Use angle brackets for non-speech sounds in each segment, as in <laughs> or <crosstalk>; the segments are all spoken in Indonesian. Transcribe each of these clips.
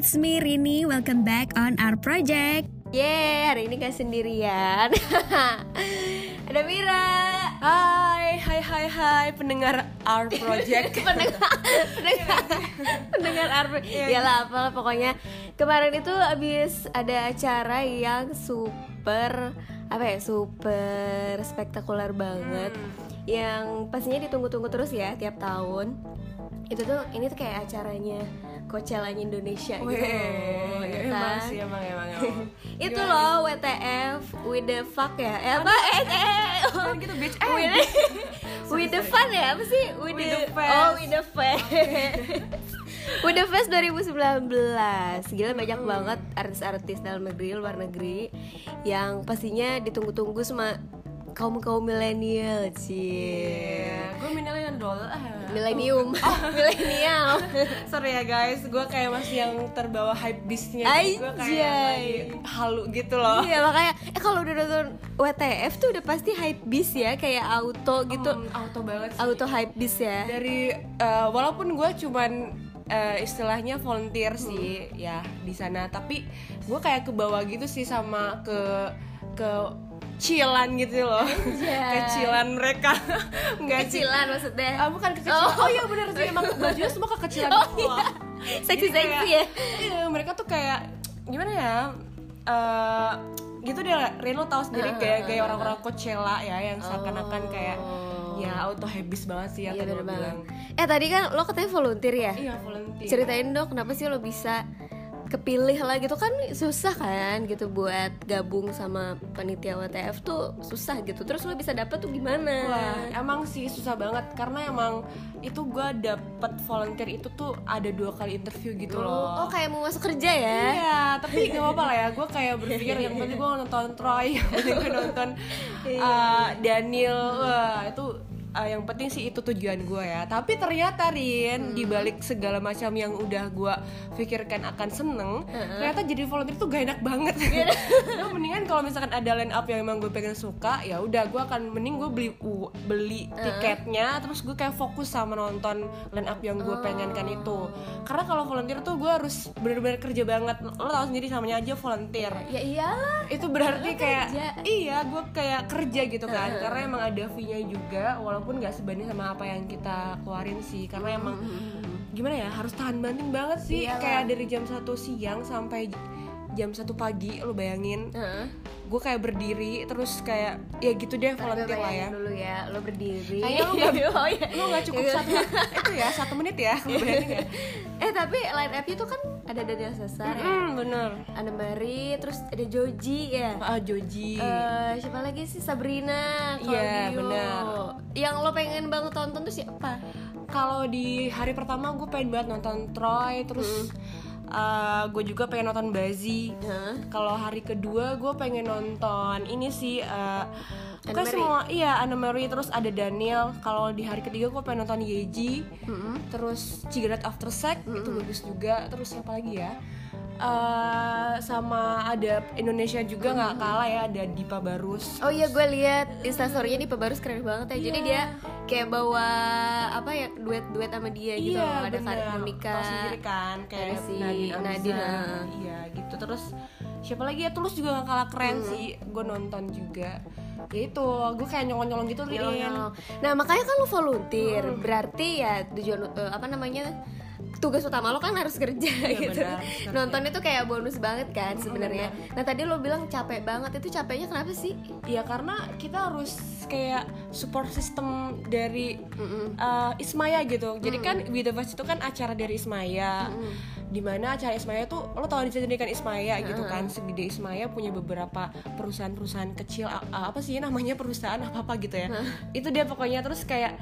it's me Rini. Welcome back on our project. Yeay, hari ini gak sendirian <laughs> Ada Mira Hai, hai, hai, hai, pendengar Our Project <laughs> Pendengar <laughs> Pendengar Pendengar Arbe Iya. Ya lah, apalah pokoknya Kemarin itu abis ada acara yang super Apa ya, super spektakuler banget Hmm. Yang pastinya ditunggu-tunggu terus ya tiap tahun Itu tuh, ini tuh kayak acaranya Coachella Indonesia gitu. Loh, ya emang kan? sih, emang, emang, emang. <laughs> Itu loh WTF with the fuck ya? Eh, apa? Eh eh Kan gitu, bitch, eh. With, <laughs> with the fun ya? Apa sih? With, With the, the fest. oh with the fest. With the fest 2019 gila banyak banget artis-artis dalam negeri luar negeri yang pastinya ditunggu-tunggu sama kaum kaum milenial sih Iya, gue milenial dol ah. milenium <laughs> <laughs> milenial <laughs> Sorry ya guys, gue kayak masih yang terbawa hype beastnya Gue kayak Anjay. lagi halu gitu loh. Iya makanya eh kalau udah nonton WTF tuh udah pasti hype beast ya kayak auto gitu. Hmm, auto banget sih. Auto hype beast ya. Dari, eh, walaupun gue cuman eh, istilahnya volunteer sih ya di sana. Tapi gue kayak ke bawah gitu sih sama ke ke kecilan gitu loh kecilan mereka <laughs> nggak sih kecilan maksudnya Ah, bukan kekecilan. Oh. Oh, iya bener sih emang bajunya semua kekecilan <laughs> Oh, loh. seksi seksi ya Iya, mereka tuh kayak gimana ya? eh gitu deh, Reno tahu sendiri kayak kayak orang-orang Coachella ya yang seakan-akan kayak ya auto habis banget sih ya Iya tadi lo bilang. Eh tadi kan lo katanya volunteer ya Iya, volunteer. Ceritain dong kenapa sih lo bisa kepilih lah gitu kan susah kan gitu buat gabung sama panitia WTF tuh susah gitu terus lo bisa dapet tuh gimana Wah, emang sih susah banget karena emang itu gue dapet volunteer itu tuh ada dua kali interview gitu loh. oh kayak mau masuk kerja ya Iya, tapi gak apa-apa lah ya. Gue kayak berpikir yang penting gue nonton Troy, <laughs> yang penting gue nonton uh, Daniel. Wah, itu uh, yang penting sih itu tujuan gue ya. Tapi ternyata Rin, di balik segala macam yang udah gue pikirkan akan seneng, ternyata jadi volunteer tuh gak enak banget. gue <laughs> mendingan kalau misalkan ada line up yang emang gue pengen suka, ya udah gue akan mending gue beli u- beli tiketnya, terus gue kayak fokus sama nonton line up yang gue pengenkan itu. Karena kalau volunteer tuh gue harus bener-bener kerja banget. Lo tau sendiri namanya aja volunteer. ya iyalah Itu berarti kayak kerja. iya gue kayak kerja gitu kan. Karena emang ada fee-nya juga walaupun nggak sebanding sama apa yang kita keluarin sih. Karena emang gimana ya harus tahan banting banget sih. Iyalah. Kayak dari jam 1 siang sampai jam 1 pagi lo bayangin. Heeh. Gue kayak berdiri terus kayak ya gitu deh volunteer lah ya. dulu ya, lo berdiri. Kayaknya lo nggak- <laughs> oh, iya. Lo nggak cukup satu itu ya satu menit ya lo bayangin ya. <laughs> Eh tapi line up itu kan ada Daniel Cesar ya, Hmm bener. ada Mary, terus ada Joji ya. Ah Joji. Eh, siapa lagi sih Sabrina, Iya, Claudio. benar. Yang lo pengen banget tonton tuh siapa? Kalau di hari pertama gue pengen banget nonton Troy, terus gue juga pengen nonton Bazi. Hah? Kalau hari kedua gue pengen nonton ini sih. Uh, Marie. semua iya Anna Mary terus ada Daniel. Kalau di hari ketiga gue pengen nonton Yeji. Terus Cigarette After Sex itu bagus juga. Terus siapa lagi ya? Eh, sama ada Indonesia juga nggak kalah ya ada Dipa Barus. Oh iya gue lihat instastorynya di Pebarus keren banget ya. Jadi Iya. dia kayak bawa apa ya duet-duet sama dia gitu. loh. Ada. Karin Monica. Tahu sendiri kan kayak si Nadine. Nadine, iya gitu terus siapa lagi ya Tulus juga gak kalah keren sih gue nonton juga ya itu gue kayak nyolong nyolong gitu Rin Nyolong-nyolong. Nah makanya kan lo volunteer, berarti ya tujuan eh, apa namanya tugas utama lo kan harus kerja <laughs> gitu. benar, harus kerja. Nonton itu kayak bonus banget kan sebenarnya. Nah tadi lo bilang capek banget itu capeknya kenapa sih? ya karena kita harus kayak support system dari uh, Ismaya gitu. Jadi kan With The Voice itu kan acara dari Ismaya. Di mana acara Ismaya tuh lo tau kan Ismaya gitu kan segede Ismaya punya beberapa perusahaan-perusahaan kecil apa sih namanya perusahaan apa apa gitu ya. Itu dia pokoknya terus kayak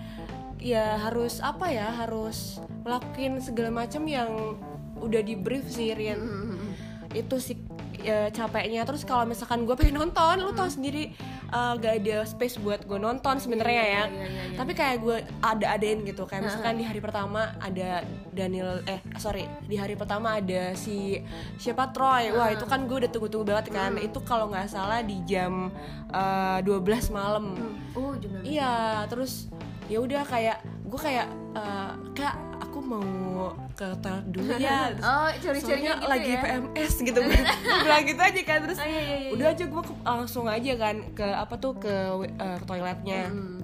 ya harus apa ya harus lakuin segala macam yang udah di brief sih Rian. Itu sih ya, capeknya. Terus kalau misalkan gue pengen nonton lo tau sendiri uh, gak ada space buat gue nonton sebenarnya ya. tapi kayak gue ada adain gitu. Kayak misalkan di hari pertama ada Daniel eh sorry di hari pertama ada si siapa? Troy. Wah itu kan gue udah tunggu-tunggu banget kan. Itu kalau nggak salah di jam uh, 12 malam. Oh jam Iya, terus ya udah kayak gue kayak eh, kak aku mau ke toilet dulu ya <laughs> Oh, curi-curinya gitu lagi ya? PMS gitu <laughs> gue bilang gitu aja kan terus Oh, iya, iya, iya. udah aja gue langsung aja kan ke apa tuh ke uh, toiletnya Hmm.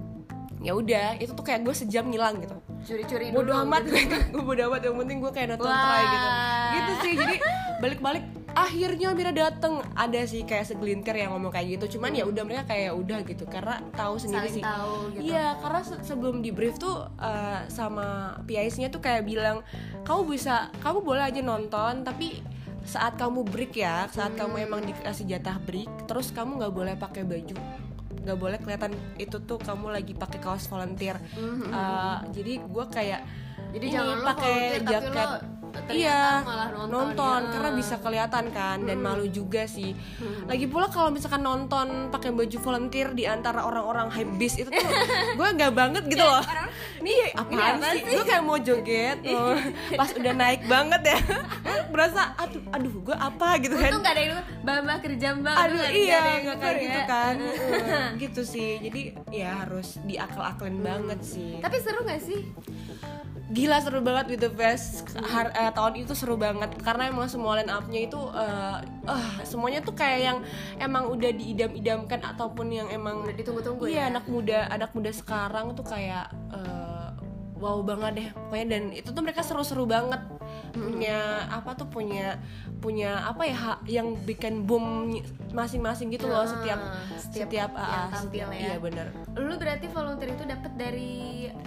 ya udah itu tuh kayak gue sejam ngilang gitu Curi-curi bodo dulu amat gitu. gue gue bodo amat yang penting gue kayak nonton Wah. try gitu gitu sih jadi balik-balik akhirnya Mira dateng. Ada sih kayak segelintir yang ngomong kayak gitu. Cuman ya udah mereka kayak udah gitu. Karena tahu sendiri Saling sih. tahu gitu. iya karena se- sebelum di brief tuh uh, sama PIC-nya tuh kayak bilang kamu bisa kamu boleh aja nonton tapi saat kamu break ya saat kamu emang dikasih jatah break terus kamu nggak boleh pakai baju. Nggak boleh kelihatan itu tuh kamu lagi pakai kaos volunteer. Uh, jadi gue kayak Jadi ini pakai jaket. iya malah nonton, nonton ya. karena bisa kelihatan kan dan malu juga sih. Lagi pula kalau misalkan nonton pakai baju volunteer di antara orang-orang hypebeast itu tuh <laughs> gue nggak banget gitu loh. nih apaan sih? gue kayak mau joget <laughs> oh, pas udah naik banget ya. <laughs> Berasa aduh aduh gue apa? gitu kan. Untung gak ada nonton, Bamba kerja mbak aduh Nggak- iya nggak nonton kayak ya. gitu kan. Gitu sih. Jadi ya harus diakal-akalin banget sih. Tapi seru gak sih? Gila seru banget with the best Har- eh, tahun itu seru banget karena emang semua line up-nya itu eh ah, semuanya tuh kayak yang emang udah diidam-idamkan ataupun yang emang Udah ditunggu-tunggu iya ya? anak muda anak muda sekarang tuh kayak eh, wow banget deh. Pokoknya dan itu tuh mereka seru-seru banget. Punya apa tuh punya punya apa ya yang bikin boom masing-masing gitu loh Ah, setiap setiap setiap, yang ah, tampil setiap- ya. iya bener. Lu berarti volunteer itu dapat dari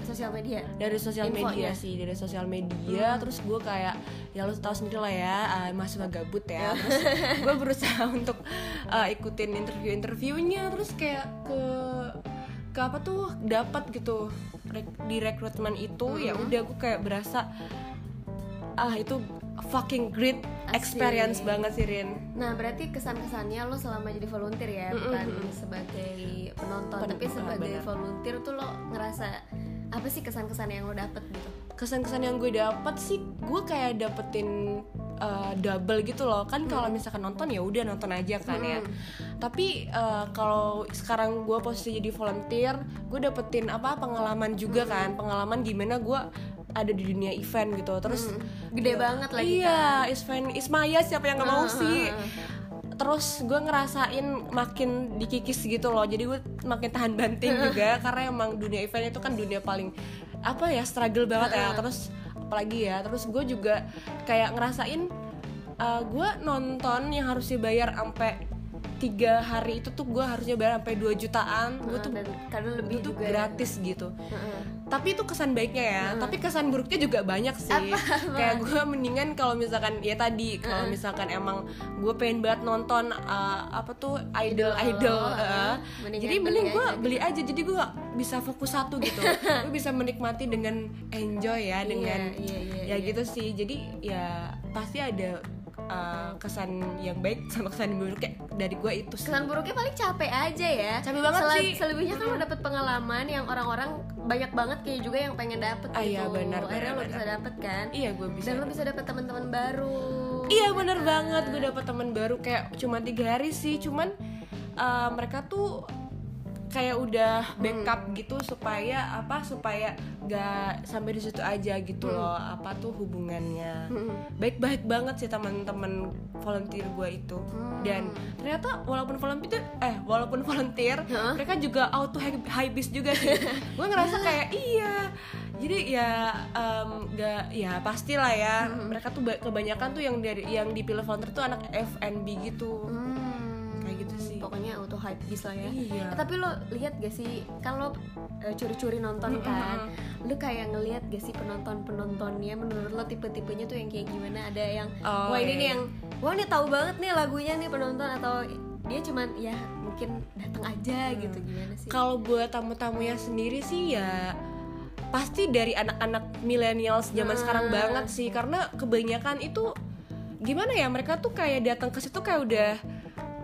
sosial media? dari sosial media sih dari sosial media. Terus gue kayak ya lo tahu sendiri lah ya uh, mahasiswa gabut ya. <laughs> Terus gue berusaha untuk uh, ikutin interview interviewnya terus kayak ke ke apa tuh dapat gitu di rekrutmen itu ya udah gue kayak berasa ah itu fucking great experience Asik. banget sih Rin. Nah berarti kesan-kesannya lo selama jadi volunteer ya Bukan sebagai penonton Pen- Tapi sebagai benar. volunteer tuh lo ngerasa Apa sih kesan-kesan yang lo dapet gitu? kesan-kesan yang gue dapet sih gue kayak dapetin uh, double gitu loh. Kan kalau misalkan nonton ya udah nonton aja kan ya tapi uh, kalau sekarang gue posisi jadi volunteer gue dapetin apa pengalaman juga kan. Pengalaman gimana gue ada di dunia event gitu. Terus Gede banget lagi iya event Ismaya siapa yang nggak mau sih. terus gue ngerasain makin dikikis gitu loh. Jadi gue makin tahan banting <laughs> juga karena emang dunia event itu kan dunia paling apa ya struggle banget ya. Terus apalagi ya terus gue juga kayak ngerasain uh, gue nonton yang harus dibayar sampai tiga hari itu tuh gue harusnya bayar sampai 2 jutaan. Gue tuh Dan karena lebih tuh juga gratis gitu. Tapi itu kesan baiknya ya. Tapi kesan buruknya juga banyak sih. Kayak gue mendingan kalau misalkan ya tadi kalau misalkan emang gue pengen banget nonton uh, apa tuh idol idol. Uh, jadi mending gue gitu. beli aja. Jadi gue bisa fokus satu gitu. <laughs> Gue bisa menikmati dengan enjoy ya dengan iya, iya, ya iya. gitu sih. Jadi ya pasti ada uh, kesan yang baik sama kesan yang buruk kayak dari gue itu sih. Kesan buruknya paling capek aja ya. Capek banget Sel- sih. Selebihnya kan lo dapet pengalaman yang orang-orang banyak banget kayak juga yang pengen dapet Ah, gitu. iya, benar, Akhirnya benar, lo bisa dapet kan? Iya gue bisa Dan lo bisa dapet teman-teman baru. Iya bener banget. Gue dapet teman baru kayak cuma tiga hari sih. Cuman uh, mereka tuh kayak udah backup gitu supaya apa supaya gak sampai di situ aja gitu loh apa tuh hubungannya. Baik-baik banget sih teman-teman volunteer gue itu. Dan ternyata walaupun volunteer eh walaupun volunteer mereka juga auto high beast juga sih. <laughs> Gue ngerasa kayak iya. Jadi ya em, gak ya pastilah ya mereka tuh ba- kebanyakan tuh yang dari yang dipilih volunteer tuh anak FNB gitu. Hmm. Kayak gitu sih. Pokoknya auto hype bis lah ya. Iya. Eh, Tapi lo lihat gak sih Kan lo eh, curi-curi nonton kan Lo kayak ngelihat gak sih penonton-penontonnya Menurut lo tipe-tipenya tuh yang kayak gimana? Ada yang Oh, Wah ini iya. nih yang Wah ini tahu banget nih lagunya nih penonton Atau dia cuman ya mungkin datang aja gitu Gimana sih? Kalau buat tamu-tamunya sendiri sih ya pasti dari anak-anak millennials zaman sekarang banget sih. Karena kebanyakan itu gimana ya mereka tuh kayak datang ke situ kayak udah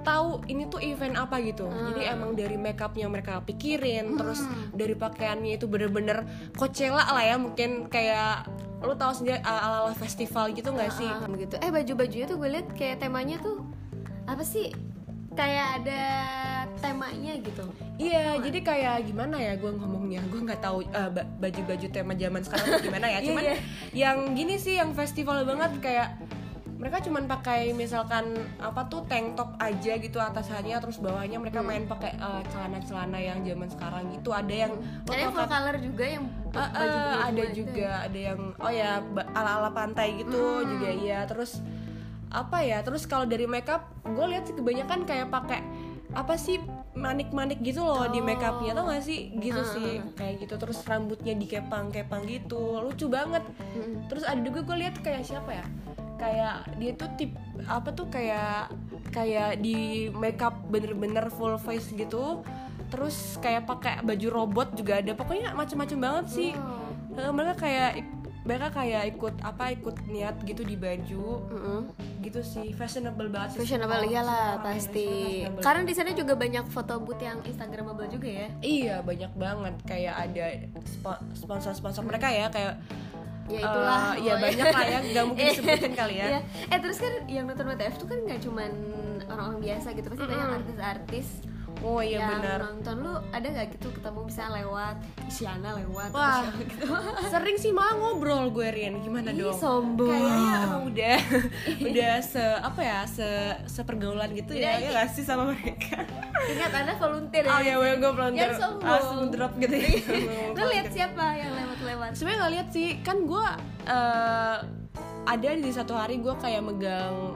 tahu ini tuh event apa gitu jadi emang dari makeupnya mereka pikirin terus dari pakaiannya itu bener-bener Coachella lah ya mungkin kayak lu tahu sendiri ala ala festival gitu nggak sih Ah, gitu. Eh baju-bajunya tuh gue lihat kayak temanya tuh apa sih? Kayak ada tema temanya gitu Iya, jadi kayak gimana ya gue ngomongnya, gue nggak tahu eh, ba- baju-baju tema zaman sekarang tuh gimana ya. <laughs> Iya, Cuman iya. yang gini sih, yang festival banget kayak mereka cuman pakai misalkan apa tuh tank top aja gitu atasannya, terus bawahnya mereka Hmm. main pakai eh, celana-celana yang zaman sekarang gitu. Ada yang ada yang full color juga yang Eh, eh, baju biru ada itu juga ya? ada yang oh ya ala-ala pantai gitu Hmm. juga iya terus apa ya terus kalau dari makeup gue lihat sih kebanyakan kayak pakai apa sih manik-manik gitu loh di Oh. makeupnya tau gak sih gitu Ah, sih ah, kayak gitu terus rambutnya dikepang-kepang gitu lucu banget Mm-mm. terus ada juga gue lihat kayak siapa ya kayak dia tuh tip apa tuh kayak kayak di makeup bener-bener full face gitu. Terus kayak pakai baju robot juga ada. Pokoknya macem-macem banget sih. Oh. Eh, mereka kayak mereka kayak ikut apa ikut niat gitu di baju. Mm-mm. gitu sih fashionable banget sih. Fashionable semua- iyalah pasti. fashionable. Karena di sana juga banyak foto booth yang instagramable juga ya. Iya banyak banget. Kayak ada spo- sponsor-sponsor mereka ya. Kayak ya itulah eh, ya banyak lah ya nggak mungkin <laughs> disebutin kali ya Iya. eh terus kan yang nonton WTF tuh kan nggak cuman orang-orang biasa gitu pasti banyak Mm-mm. artis-artis oh iya yang benar. nonton lu ada nggak gitu ketemu bisa lewat Isyana lewat Wah. gitu? <laughs> Sering sih malah ngobrol gue Rian. Gimana Ih, dong? sombong. kayaknya emang udah <laughs> udah se apa ya se sepergaulan gitu ya Iya, ya gak sih sama mereka? Ingat anda volunteer ya? Oh ya gue belum Yang sombong. langsung drop gitu ya. Lu lihat siapa yang lewat-lewat? Sebenarnya nggak lihat sih. Kan gue eh, ada di satu hari gue kayak megang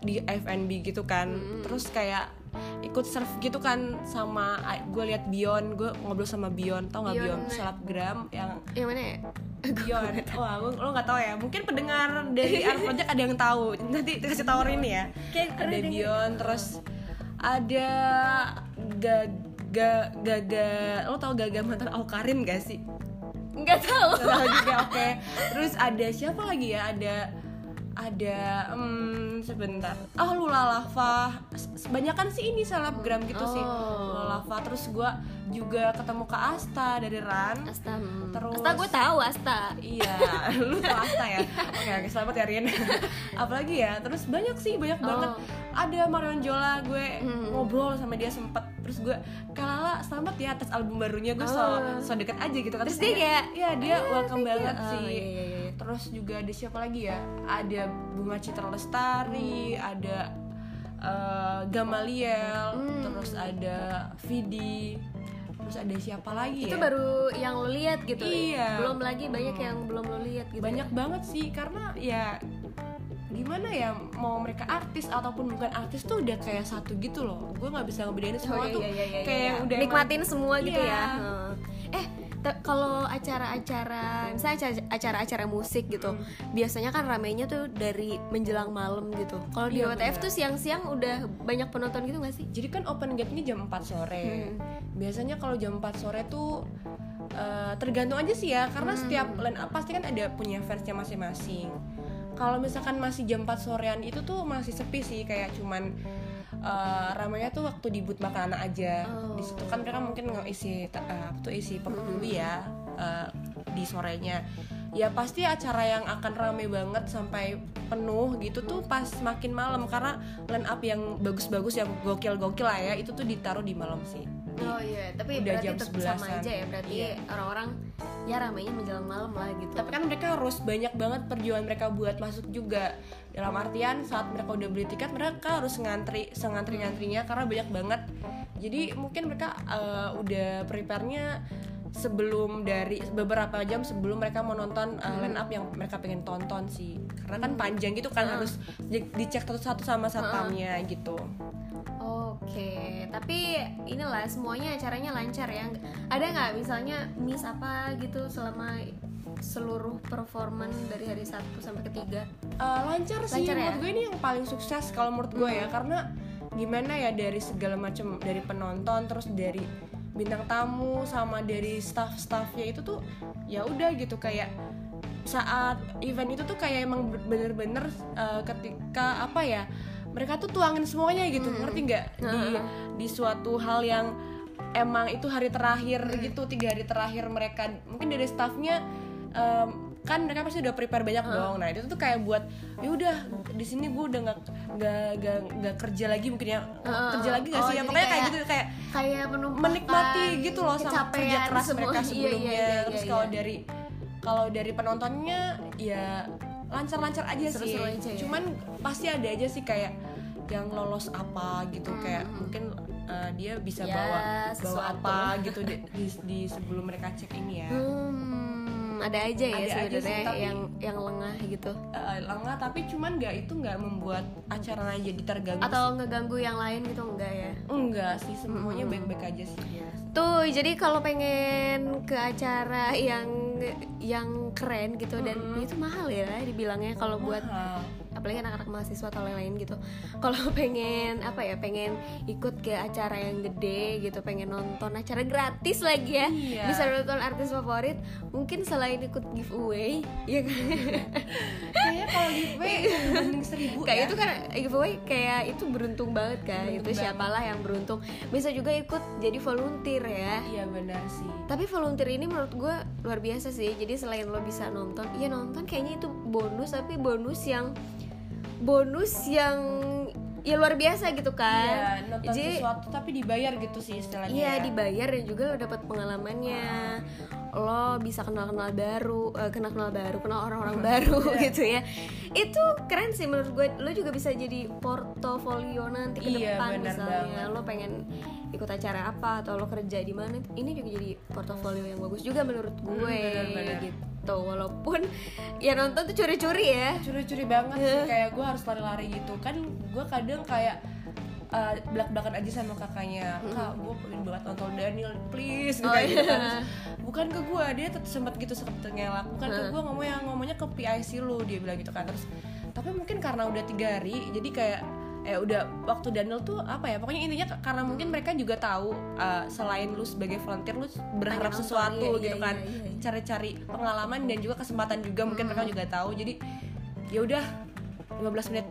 di FNB gitu kan. Terus kayak ikut surf gitu kan sama gue lihat Bion gue ngobrol sama Bion tau nggak Bion Bion. selebgram yang yang mana ya? Bion wah lu- lo nggak tahu ya? Mungkin pendengar dari Art Project ada yang tahu. Nanti dikasih tahu ini ya. Kayak ada denger. Bion terus ada gaga gaga lo tau gaga mantan Aukarin gak sih? Nggak tahu. Tahu juga oke. Terus ada siapa lagi ya? Ada ada hmm, sebentar oh Lula Lava sebanyakan sih ini selebgram gitu sih Oh. Lula Lava terus gue juga ketemu Kak Asta dari Ran Asta hmm. Terus- Asta gue tahu Asta Iya, <laughs> lu tau Asta ya? Oke, oke, selamat ya Rin <laughs> Apalagi ya, terus banyak sih, banyak Oh. banget Ada Marion Jola, gue Hmm. ngobrol sama dia sempet Terus gue, Kalala selamat ya atas album barunya Gue so, Oh. so deket aja gitu kan Terus dia kayak, Iya, dia welcome thank you. banget Oh, sih iya, iya, iya. Terus juga ada siapa lagi ya? Ada Bunga Citra Lestari, ada eh, Gamaliel Hmm. Terus ada Vidi Terus ada siapa lagi itu ya? baru yang lo lihat gitu Iya. belum lagi banyak yang belum lo lihat gitu banyak ya? banget sih karena ya gimana ya mau mereka artis ataupun bukan artis tuh udah kayak satu gitu loh gue nggak bisa ngebedain semua Oh, iya, tuh iya, iya, iya, kayak iya. udah nikmatin semua gitu Iya. ya Heeh. eh kalau acara-acara misalnya acara- acara-acara musik gitu Hmm. biasanya kan ramenya tuh dari menjelang malam gitu kalau di Iya, WTF tuh siang-siang udah banyak penonton gitu gak sih jadi kan open gate ini jam 4 sore Hmm. biasanya kalau jam 4 sore tuh eh, tergantung aja sih ya karena Hmm. setiap line up pasti kan ada punya fansnya masing-masing kalau misalkan masih jam 4 sorean itu tuh masih sepi sih kayak cuman eh, ramainya tuh waktu di booth makanan aja Oh. di situ kan mereka mungkin isi eh, apa tuh isi perut Hmm. dulu ya eh, di sorenya ya pasti acara yang akan rame banget sampai penuh gitu tuh pas makin malam karena line up yang bagus-bagus yang gokil-gokil lah ya itu tuh ditaruh di malam sih Oh iya, tapi udah berarti jam tetap sama 11-an. aja ya berarti Iya. orang-orang ya ramainya menjelang malam lah gitu. tapi kan mereka harus banyak banget perjuangan mereka buat masuk juga. Dalam artian saat mereka udah beli tiket mereka harus ngantri sengantri ngantrinya karena banyak banget. Jadi mungkin mereka eh, udah prepare-nya sebelum dari beberapa jam sebelum mereka mau nonton uh, line up yang mereka pengen tonton sih. Karena kan panjang gitu kan harus di- dicek satu-satu sama satpamnya gitu Oke, tapi inilah semuanya acaranya lancar ya. Ada nggak misalnya miss apa gitu selama seluruh performan dari hari satu sampai ketiga? Uh, lancar sih Lancar ya? menurut gue ini yang paling sukses kalau menurut gue ya karena gimana ya dari segala macam dari penonton terus dari bintang tamu sama dari staff-staffnya itu tuh ya udah gitu kayak saat event itu tuh kayak emang bener-bener uh, ketika apa ya mereka tuh tuangin semuanya gitu ngerti nggak? Di di suatu hal yang emang itu hari terakhir gitu tiga hari terakhir mereka mungkin dari staffnya em, kan mereka pasti udah prepare banyak dong. Nah itu tuh kayak buat ya udah di sini gue udah nggak nggak nggak kerja lagi mungkin ya. Kerja lagi gak Oh, sih? Ya pokoknya kayak kayak- gitu kayak kayak menikmati gitu loh sama kerja keras semua. mereka <laughs> Iya, sebelumnya. iya, iya, terus iya, kalau iya. dari kalau dari penontonnya ya lancar-lancar aja sih. Seru-seru aja ya. cuman pasti ada aja sih kayak yang lolos apa gitu kayak mungkin uh, dia bisa Hmm, Ya, bawa bawa sesuatu. apa gitu di, di, di sebelum mereka cek ini ya. Hmm, ada aja ya Ada aja sih, sebenarnya yang yang lengah gitu. Eh, lengah tapi cuman nggak itu nggak membuat acaranya jadi terganggu atau ngeganggu yang lain gitu enggak ya? Enggak sih semuanya baik-baik aja sih. Tuh, jadi kalau pengen ke acara yang yang keren gitu dan itu mahal ya dibilangnya kalau buat Mahal. apalagi anak-anak mahasiswa atau lain-lain gitu. Kalau <laughs> pengen apa ya, pengen ikut ke acara yang gede gitu, pengen nonton acara gratis lagi ya. Iya. Bisa nonton artis favorit, mungkin selain ikut giveaway, ya kan. <laughs> kayaknya kalau giveaway banding seribu kayak ya. itu kan giveaway kayak itu beruntung banget kan. Beruntung itu siapalah yang beruntung. Bisa juga ikut jadi volunteer ya. iya benar sih Tapi volunteer ini menurut gue luar biasa sih. Jadi selain lo bisa nonton, iya nonton kayaknya itu bonus tapi bonus yang bonus yang ya luar biasa gitu Iya, kan. nonton Jadi sesuatu tapi dibayar gitu sih istilahnya. iya ya. dibayar dan juga lo dapat pengalamannya. Lo bisa kenal-kenal baru, eh, kenal-kenal baru, kenal orang-orang <laughs> baru gitu ya. Itu keren sih menurut gue. Lo juga bisa jadi portofolio nanti ke Iya, depan misalnya. Lo pengen ikut acara apa atau lo kerja di mana ini juga jadi portofolio yang bagus juga menurut gue benar-benar. gitu walaupun ya nonton tuh curi-curi ya. Curi-curi banget sih. Kayak gue harus lari-lari gitu. Kan gue kadang kayak uh, belak-belakan aja sama kakaknya. Kak gue pengen banget nonton Daniel please. Oh, kayak gitu iya. kan. Terus, bukan ke gue dia tetap sempat gitu sempat ngelak. Bukan ke gue ngomong yang ngomongnya ke PIC lu dia bilang gitu kan. Terus tapi mungkin karena udah tiga hari jadi kayak eh udah waktu Daniel tuh apa ya pokoknya intinya karena mungkin mereka juga tahu uh, selain lu sebagai volunteer lu berharap sesuatu iya, gitu iya, kan. iya, iya. cari-cari pengalaman dan juga kesempatan juga mungkin mereka juga tahu. Jadi ya udah 15 menit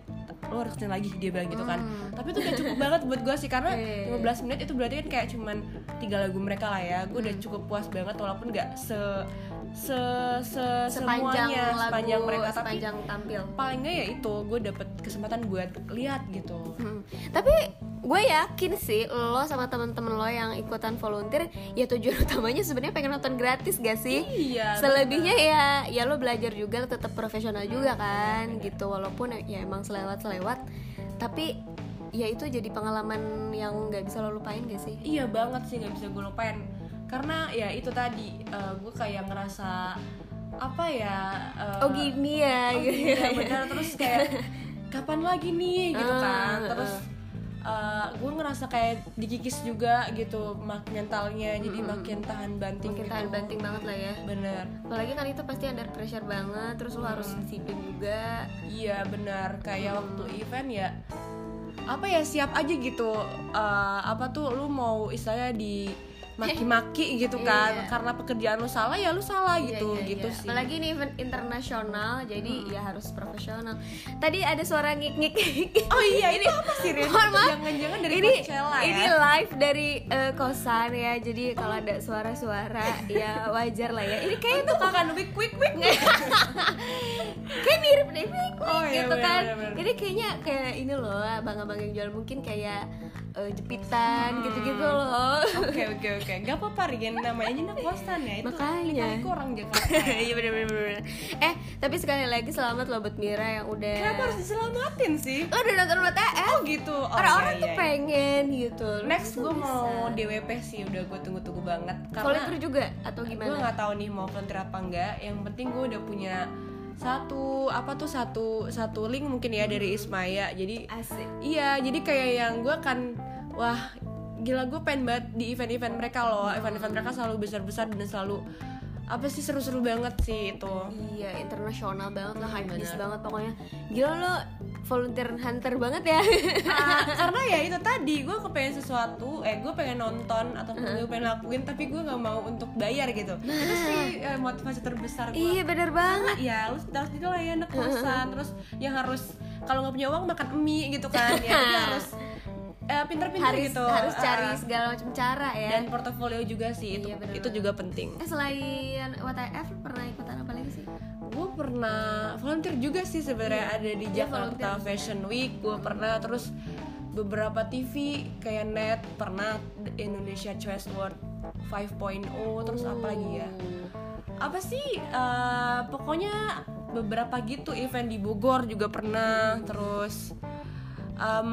lo harus ke sini lagi dia bilang gitu kan. Tapi itu udah cukup banget buat gue sih karena <laughs> Iya, 15 menit itu berarti kan kayak cuman tiga lagu mereka lah ya. Gue udah cukup puas banget walaupun nggak se se se sepanjang semuanya lagu sepanjang mereka. Tapi sepanjang tampil. paling nggak ya itu gue dapet kesempatan buat lihat gitu. Hmm. Tapi gue yakin sih lo sama temen-temen lo yang ikutan volunteer ya tujuan <laughs> utamanya sebenarnya pengen nonton gratis gak sih? Iya, Selebihnya ya ya lo belajar juga tetap profesional juga kan gitu. Walaupun ya emang selewat selewat tapi ya itu jadi pengalaman yang nggak bisa lo lupain gak sih? iya banget sih nggak bisa gue lupain karena ya itu tadi gue kayak ngerasa apa ya eh, Oh gini ya oh, gitu. iya benar terus kayak <laughs> kapan lagi nih gitu Ah, kan. ah, terus gue ngerasa kayak dikikis juga gitu mak mentalnya jadi makin tahan banting Makin gitu. tahan banting banget lah ya. bener. Apalagi kan itu pasti under pressure banget, terus lo harus disiplin juga. iya benar kayak waktu event ya apa ya siap aja gitu. Eh, apa tuh lu mau istilahnya di maki-maki <laughs> gitu kan Iya. karena pekerjaan lu salah ya lu salah Iya, gitu iya, gitu iya. sih Apalagi ini event internasional, jadi ya harus profesional. Tadi ada suara ngik-ngik. oh iya <laughs> ini apa sih Rin? Jangan-jangan dari ini Coachella ya ini live dari eh, kosan ya. Jadi kalau ada suara-suara ya wajar lah ya. Ini kayak itu bukan wik wik wik kayak mirip deh wik, wik, Oh, iya, gitu bener, kan. bener, bener. Ini kayaknya kayak ini loh, abang-abang yang jual mungkin kayak eh, jepitan gitu-gitu loh. Oke oke oke, gak apa-apa Rigen namanya aja anak kosan ya itu Makanya. lika-liku orang Jakarta. <laughs> Iya bener bener bener. Eh tapi sekali lagi selamat loh buat Mira yang udah. Kenapa harus diselamatin sih? Lo udah nonton BTS? Oh gitu. Oh, Orang-orang iya, tuh iya. pengen gitu. Lo Next gue mau DWP sih udah gue tunggu-tunggu banget karena volunteer juga atau gue gimana? nggak tahu nih mau volunteer apa enggak. Yang penting gue udah punya satu apa tuh satu satu link mungkin ya dari Ismaya. Jadi Asik. Iya, jadi kayak yang gue akan wah gila gue pengen banget di event-event mereka loh. Event-event mereka selalu besar-besar dan selalu apa sih seru-seru banget sih itu. Iya internasional banget lah, high banget pokoknya. Gila lo volunteer hunter banget ya. Ah, <laughs> karena ya itu tadi gue kepengen sesuatu, eh gue pengen nonton atau gue pengen lakuin tapi gue nggak mau untuk bayar gitu. Itu sih eh, motivasi terbesar gue. iya bener banget. ya lu harus lah ya anak kosan terus yang harus kalau nggak punya uang makan mie gitu kan ya <laughs> harus pinter-pinter harus gitu. harus cari segala macam cara ya. Dan portofolio juga sih itu Iya, bener itu juga penting. Eh selain WTF pernah ikutan apa lagi sih? Gue pernah volunteer juga sih sebenarnya ada di Iya, Jakarta Fashion Week gue pernah. Terus beberapa TV kayak net pernah Indonesia Choice Award 5.0 terus apa lagi ya? Apa sih eh, pokoknya beberapa gitu event di Bogor juga pernah terus em,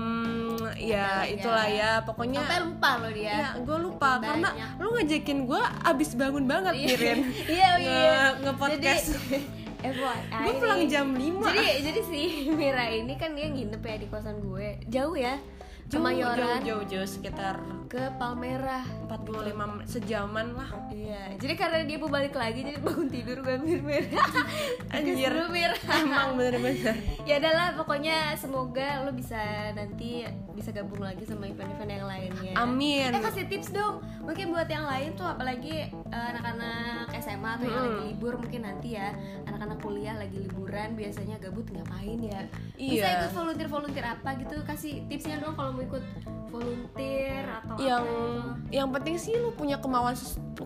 ya Banyak. itulah ya. pokoknya sampai lupa lo dia. Ya gue lupa karena Banyak. lu ngajakin gue abis bangun banget Mirin <laughs> iya iya. Nge- nge-podcast. jadi FYI <laughs> gue pulang jam 5 jadi <laughs> jadi si Mira ini kan dia nginep ya di kosan gue. Jauh ya jauh, Kemayoran jauh, jauh, jauh, sekitar ke Palmerah 45 menit, sejaman lah Iya, jadi karena dia mau balik lagi, jadi bangun tidur gue ambil merah. <laughs> Anjir. Merah. emang bener-bener ya adalah pokoknya semoga lo bisa nanti bisa gabung lagi sama event-event yang lainnya. Amin. Eh kasih tips dong, mungkin buat yang lain tuh apalagi eh, anak-anak SMA atau yang lagi libur mungkin nanti ya anak-anak kuliah lagi liburan biasanya gabut ngapain ya? Bisa Iya. ikut volunteer-volunteer apa gitu? Kasih tipsnya dong kalau mau ikut volunteer atau yang apa gitu. yang penting sih lu punya kemauan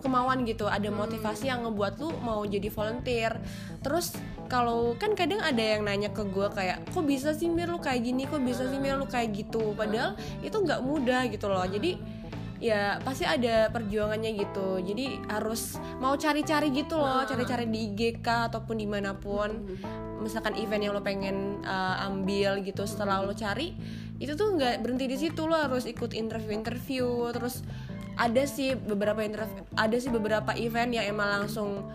kemauan gitu. Ada motivasi yang ngebuat lu mau jadi volunteer. Terus kalau kan kadang ada yang nanya ke gue kayak kok bisa sih mir lu kayak gini? Kok bisa sih mir lu kayak gitu? Padahal itu nggak mudah gitu loh. Jadi ya pasti ada perjuangannya gitu. Jadi harus mau cari-cari gitu loh. Cari-cari di IGK ataupun di mana pun. Misalkan event yang lo pengen uh, ambil gitu. Setelah lo cari itu tuh nggak berhenti di situ lo harus ikut interview-interview. Terus ada sih beberapa interview ada sih beberapa event yang emang langsung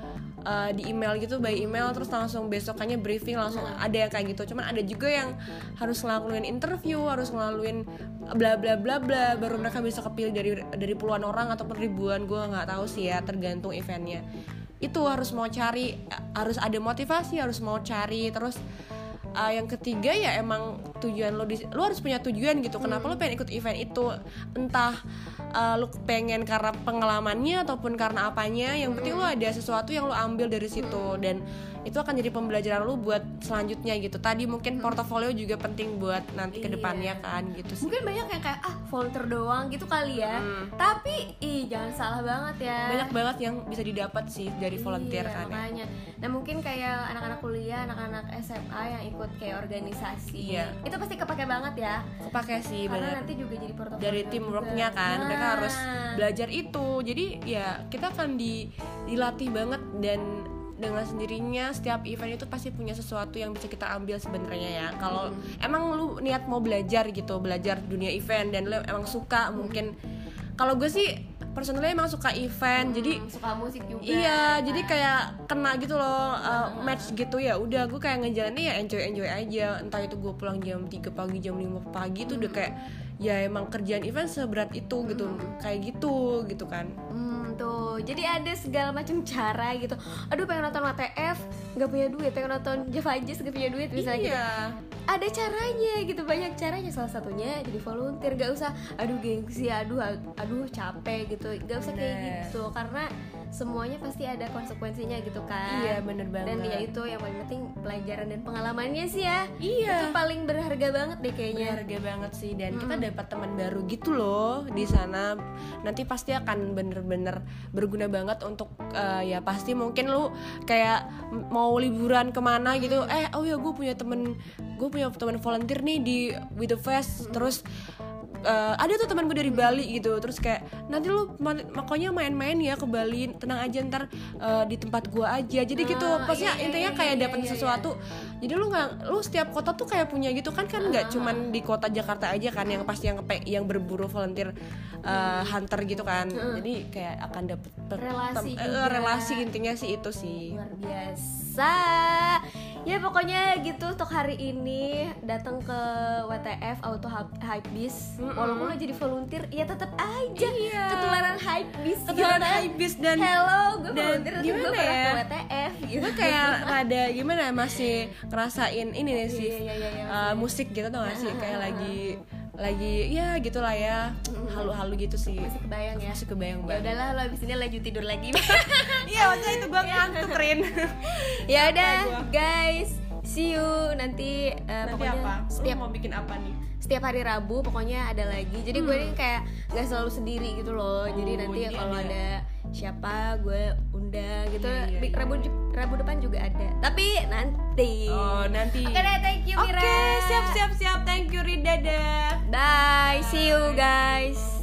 uh, di email gitu by email terus langsung besokannya briefing langsung ada yang kayak gitu. Cuman ada juga yang harus ngelakuin interview harus ngelaluin bla bla bla bla baru mereka bisa kepilih dari dari puluhan orang ataupun ribuan gue nggak tahu sih ya tergantung eventnya. Itu harus mau cari harus ada motivasi harus mau cari terus uh, yang ketiga ya emang tujuan lo di lo harus punya tujuan gitu. Kenapa lo pengen ikut event itu? Entah uh, lo pengen karena pengalamannya ataupun karena apanya. Yang penting lo ada sesuatu yang lo ambil dari situ. Dan itu akan jadi pembelajaran lo buat selanjutnya gitu. Tadi mungkin portofolio juga penting buat nanti ke depannya kan gitu sih. Mungkin banyak yang kayak ah volunteer doang gitu kali ya. Tapi ih jangan salah banget ya. Banyak banget yang bisa didapat sih dari volunteer Iya, kan ya. nah mungkin kayak anak-anak kuliah anak-anak SMA yang ikut kayak organisasi Iya. itu pasti kepake banget ya. Kepake sih karena bener nanti juga jadi portofolio dari teamworknya kan mereka Nah. harus belajar itu. Jadi ya kita akan di, dilatih banget dan dengan sendirinya setiap event itu pasti punya sesuatu yang bisa kita ambil sebenarnya ya kalau emang lu niat mau belajar gitu belajar dunia event dan lu emang suka mungkin kalau gue sih personally emang suka event jadi Hmm, suka musik juga Iya, jadi kayak kena gitu loh uh, match gitu ya. Udah gue kayak ngejalannya ya enjoy enjoy aja. Entah itu gue pulang jam 3 pagi, jam 5 pagi tuh udah kayak ya emang kerjaan event seberat itu gitu. Kayak gitu gitu kan. Hmm, tuh jadi ada segala macam cara gitu. Aduh pengen nonton WTF nggak punya duit. Pengen nonton Java Jazz nggak punya duit misalnya gitu. Iya. Ada caranya gitu banyak caranya salah satunya jadi volunteer gak usah aduh gengsi aduh aduh capek gitu gak usah kayak Bener. gitu karena semuanya pasti ada konsekuensinya gitu kan Iya, bener banget. dan ya itu yang paling penting pelajaran dan pengalamannya sih ya Iya. itu paling berharga banget deh kayaknya Berharga banget sih dan kita dapat teman baru gitu loh di sana. Nanti pasti akan bener-bener berguna banget untuk eh, ya pasti mungkin lu kayak mau liburan ke mana gitu. Eh oh ya gue punya temen gue punya teman volunteer nih di With the Fest terus eh, ada tuh teman gue dari Bali gitu. Terus kayak nanti lu ma- makanya main-main ya ke Bali tenang aja ntar eh, di tempat gue aja. Jadi gitu Ah, pastinya iya, iya, intinya iya, kayak iya, dapat iya, sesuatu. Jadi lu nggak lu setiap kota tuh kayak punya gitu kan kan nggak cuman di kota Jakarta aja kan yang pasti yang kepe- yang berburu volunteer uh, hunter gitu kan. Jadi kayak akan dapet Relasi juga. relasi intinya sih itu sih. Luar biasa ya pokoknya gitu untuk hari ini datang ke WTF Auto Hype- Hypebeast walaupun lo jadi volunteer ya tetap aja Iya. ketularan Hypebeast Ketularan gimana? Hypebeast dan- hello gue dan volunteer tapi gue pernah ya? ke WTF gitu. Gue kayak <laughs> rada gimana masih ngerasain ini nih sih Iya, iya, iya, iya, uh, musik gitu tau gak sih? Kayak lagi lagi ya gitulah ya. Halu-halu gitu sih. Masih kebayang ya? masih kebayang ya banget. udahlah lo abis ini lanjut tidur lagi. <laughs> Iya waktu itu gue ngantuk Rin. Ya udah guys. See you nanti, eh, Nanti pokoknya apa? Lu setiap mau bikin apa nih? setiap hari Rabu pokoknya ada lagi. Jadi gue ini kayak nggak selalu sendiri gitu loh. Jadi Oh, nanti kalau ada- siapa gue undang gitu. Iya, iya, Bi- iya. Rabu depan juga ada tapi nanti Oh, nanti. oke deh thank you Oke, Mira siap siap siap. Thank you Rida. Dadah. bye see you guys